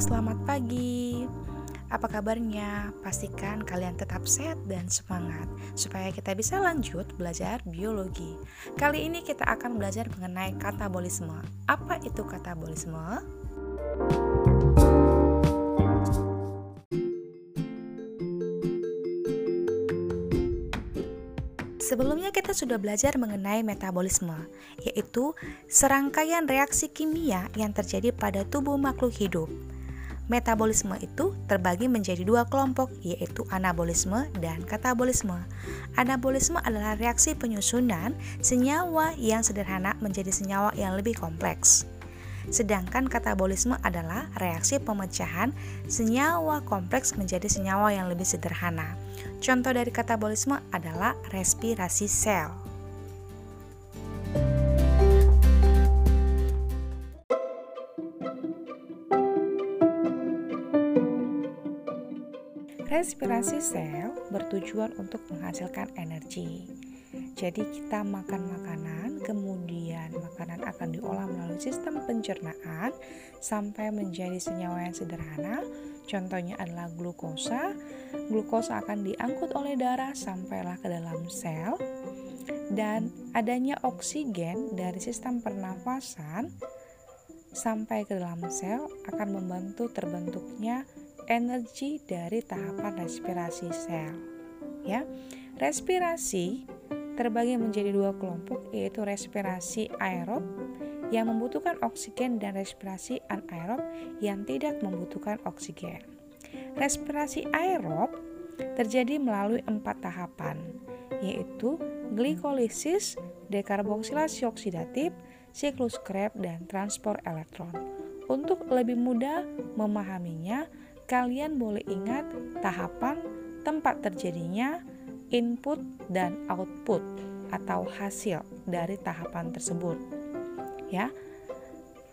selamat pagi. Apa kabarnya? Pastikan kalian tetap sehat dan semangat supaya kita bisa lanjut belajar biologi. Kali ini kita akan belajar mengenai katabolisme. Apa itu katabolisme? Sebelumnya kita sudah belajar mengenai metabolisme, yaitu serangkaian reaksi kimia yang terjadi pada tubuh makhluk hidup. Metabolisme itu terbagi menjadi dua kelompok, yaitu anabolisme dan katabolisme. Anabolisme adalah reaksi penyusunan senyawa yang sederhana menjadi senyawa yang lebih kompleks. Sedangkan katabolisme adalah reaksi pemecahan senyawa kompleks menjadi senyawa yang lebih sederhana. Contoh dari katabolisme adalah respirasi sel. Respirasi sel bertujuan untuk menghasilkan energi. Jadi kita makan makanan, kemudian makanan akan diolah melalui sistem pencernaan sampai menjadi senyawa yang sederhana. Contohnya adalah glukosa. Glukosa akan diangkut oleh darah sampailah ke dalam sel dan adanya oksigen dari sistem pernafasan sampai ke dalam sel akan membantu terbentuknya energi dari tahapan respirasi sel. Ya. Respirasi terbagi menjadi dua kelompok yaitu respirasi aerob yang membutuhkan oksigen dan respirasi anaerob yang tidak membutuhkan oksigen. Respirasi aerob terjadi melalui empat tahapan yaitu glikolisis, dekarboksilasi oksidatif, siklus Krebs, dan transport elektron. Untuk lebih mudah memahaminya, kalian boleh ingat tahapan tempat terjadinya input dan output atau hasil dari tahapan tersebut. Ya.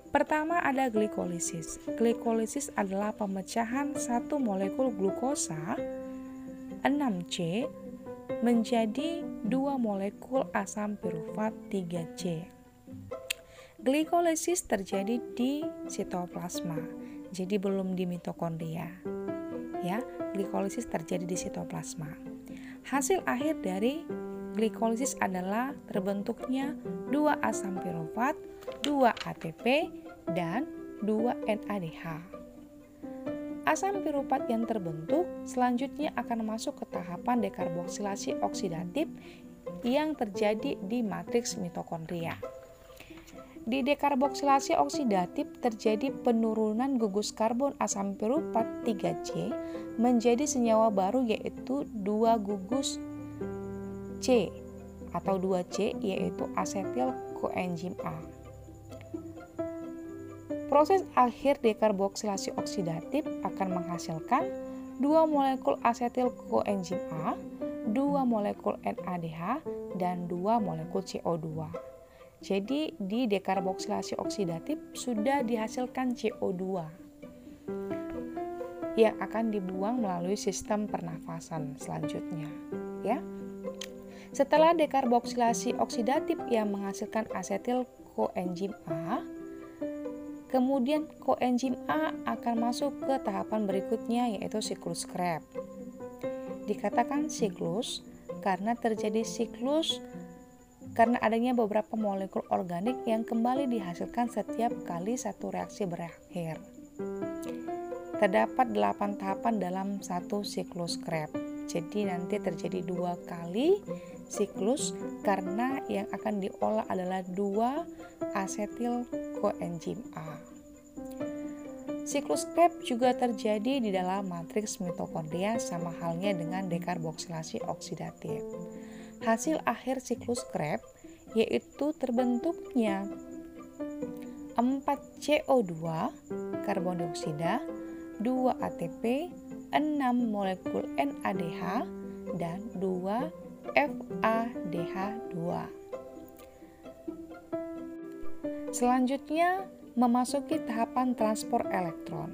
Pertama ada glikolisis. Glikolisis adalah pemecahan satu molekul glukosa 6C menjadi dua molekul asam pirufat 3C. Glikolisis terjadi di sitoplasma, jadi belum di mitokondria. Ya, glikolisis terjadi di sitoplasma. Hasil akhir dari glikolisis adalah terbentuknya dua asam pirofat, dua ATP, dan dua NADH. Asam pirofat yang terbentuk selanjutnya akan masuk ke tahapan dekarboksilasi oksidatif yang terjadi di matriks mitokondria. Di dekarboksilasi oksidatif terjadi penurunan gugus karbon asam pirufat 3C menjadi senyawa baru yaitu 2 gugus C atau 2C yaitu asetil koenzim A. Proses akhir dekarboksilasi oksidatif akan menghasilkan 2 molekul asetil koenzim A, 2 molekul NADH, dan 2 molekul CO2. Jadi di dekarboksilasi oksidatif sudah dihasilkan CO2 yang akan dibuang melalui sistem pernafasan selanjutnya, ya. Setelah dekarboksilasi oksidatif yang menghasilkan asetil koenzim A, kemudian koenzim A akan masuk ke tahapan berikutnya yaitu siklus Krebs. Dikatakan siklus karena terjadi siklus karena adanya beberapa molekul organik yang kembali dihasilkan setiap kali satu reaksi berakhir. Terdapat 8 tahapan dalam satu siklus Krebs. Jadi nanti terjadi dua kali siklus karena yang akan diolah adalah dua asetil koenzim A. Siklus Krebs juga terjadi di dalam matriks mitokondria sama halnya dengan dekarboksilasi oksidatif. Hasil akhir siklus Krebs yaitu terbentuknya 4CO2 karbon dioksida, 2 ATP, 6 molekul NADH, dan 2 FADH2. Selanjutnya, memasuki tahapan transport elektron.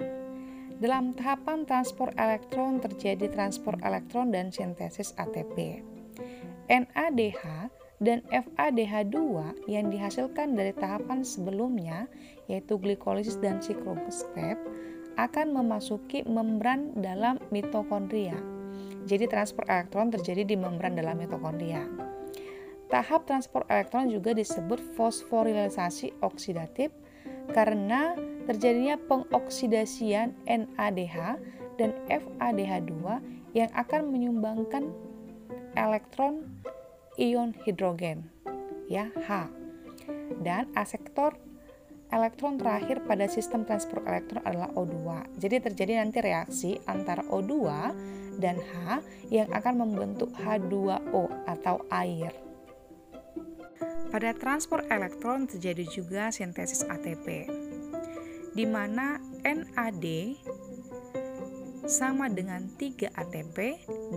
Dalam tahapan transport elektron terjadi transport elektron dan sintesis ATP. NADH dan FADH2 yang dihasilkan dari tahapan sebelumnya yaitu glikolisis dan siklus akan memasuki membran dalam mitokondria. Jadi transport elektron terjadi di membran dalam mitokondria. Tahap transport elektron juga disebut fosforilisasi oksidatif karena terjadinya pengoksidasian NADH dan FADH2 yang akan menyumbangkan elektron ion hidrogen ya H dan asektor elektron terakhir pada sistem transport elektron adalah O2. Jadi terjadi nanti reaksi antara O2 dan H yang akan membentuk H2O atau air. Pada transport elektron terjadi juga sintesis ATP, di mana NAD sama dengan 3 ATP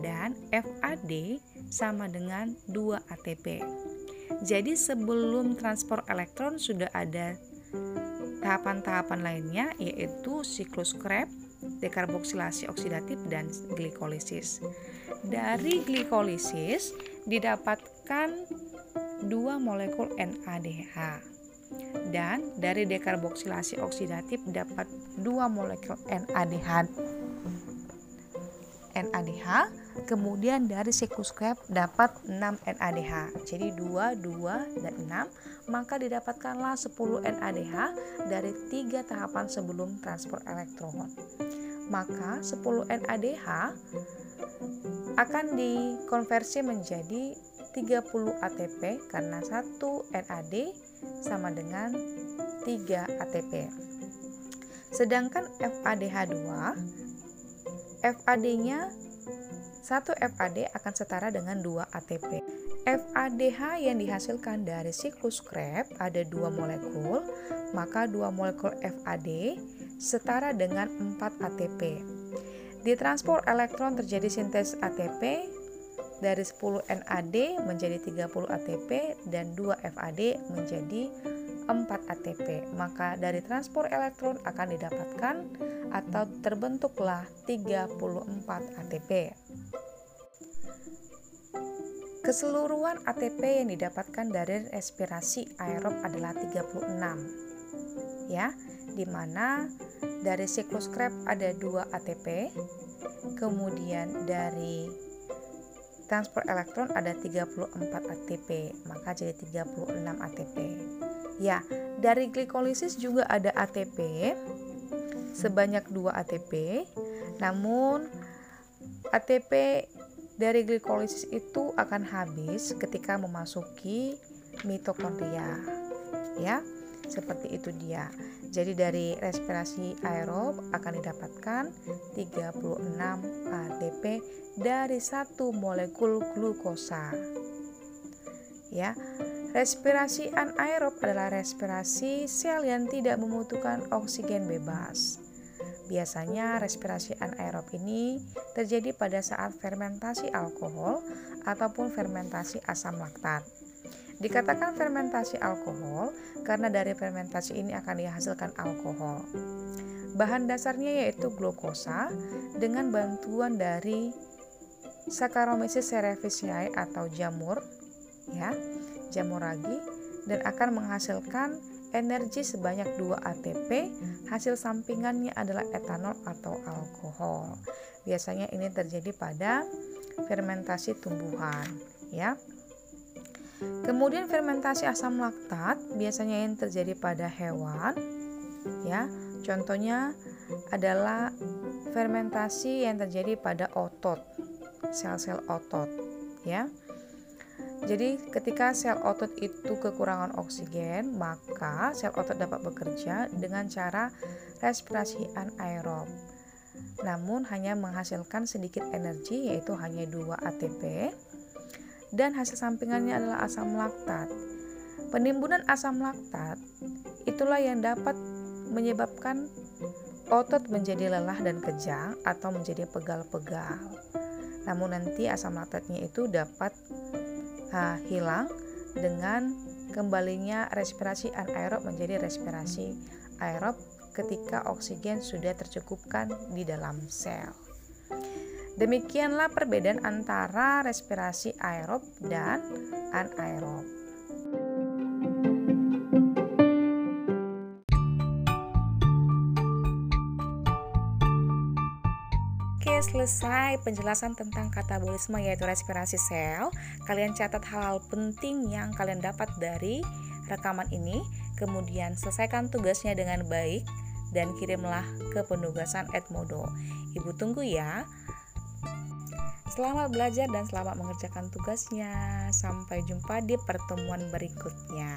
dan FAD sama dengan 2 ATP. Jadi sebelum transport elektron sudah ada tahapan-tahapan lainnya yaitu siklus Krebs, dekarboksilasi oksidatif dan glikolisis. Dari glikolisis didapatkan dua molekul NADH dan dari dekarboksilasi oksidatif dapat dua molekul NADH NADH kemudian dari siklus Krebs dapat 6 NADH jadi 2, 2, dan 6 maka didapatkanlah 10 NADH dari tiga tahapan sebelum transport elektron maka 10 NADH akan dikonversi menjadi 30 ATP karena 1 NAD sama dengan 3 ATP. Sedangkan FADH2 FAD-nya 1 FAD akan setara dengan 2 ATP. FADH yang dihasilkan dari siklus Krebs ada dua molekul, maka dua molekul FAD setara dengan 4 ATP. Di transport elektron terjadi sintesis ATP dari 10 NAD menjadi 30 ATP dan 2 FAD menjadi 4 ATP. Maka dari transport elektron akan didapatkan atau terbentuklah 34 ATP. Keseluruhan ATP yang didapatkan dari respirasi aerob adalah 36. Ya, di mana dari siklus Krebs ada 2 ATP, kemudian dari transport elektron ada 34 ATP, maka jadi 36 ATP. Ya, dari glikolisis juga ada ATP sebanyak 2 ATP. Namun ATP dari glikolisis itu akan habis ketika memasuki mitokondria. Ya, seperti itu dia. Jadi dari respirasi aerob akan didapatkan 36 ATP dari satu molekul glukosa. Ya. Respirasi anaerob adalah respirasi sel yang tidak membutuhkan oksigen bebas. Biasanya respirasi anaerob ini terjadi pada saat fermentasi alkohol ataupun fermentasi asam laktat. Dikatakan fermentasi alkohol karena dari fermentasi ini akan dihasilkan alkohol. Bahan dasarnya yaitu glukosa dengan bantuan dari Saccharomyces cerevisiae atau jamur ya, jamur ragi dan akan menghasilkan energi sebanyak 2 ATP. Hasil sampingannya adalah etanol atau alkohol. Biasanya ini terjadi pada fermentasi tumbuhan ya. Kemudian fermentasi asam laktat biasanya yang terjadi pada hewan ya. Contohnya adalah fermentasi yang terjadi pada otot, sel-sel otot ya. Jadi ketika sel otot itu kekurangan oksigen, maka sel otot dapat bekerja dengan cara respirasi anaerob. Namun hanya menghasilkan sedikit energi yaitu hanya 2 ATP dan hasil sampingannya adalah asam laktat. Penimbunan asam laktat itulah yang dapat menyebabkan otot menjadi lelah dan kejang atau menjadi pegal-pegal. Namun nanti asam laktatnya itu dapat uh, hilang dengan kembalinya respirasi anaerob menjadi respirasi aerob ketika oksigen sudah tercukupkan di dalam sel. Demikianlah perbedaan antara respirasi aerob dan anaerob. Selesai penjelasan tentang katabolisme yaitu respirasi sel. Kalian catat hal-hal penting yang kalian dapat dari rekaman ini. Kemudian selesaikan tugasnya dengan baik dan kirimlah ke penugasan Edmodo. Ibu tunggu ya. Selamat belajar dan selamat mengerjakan tugasnya. Sampai jumpa di pertemuan berikutnya.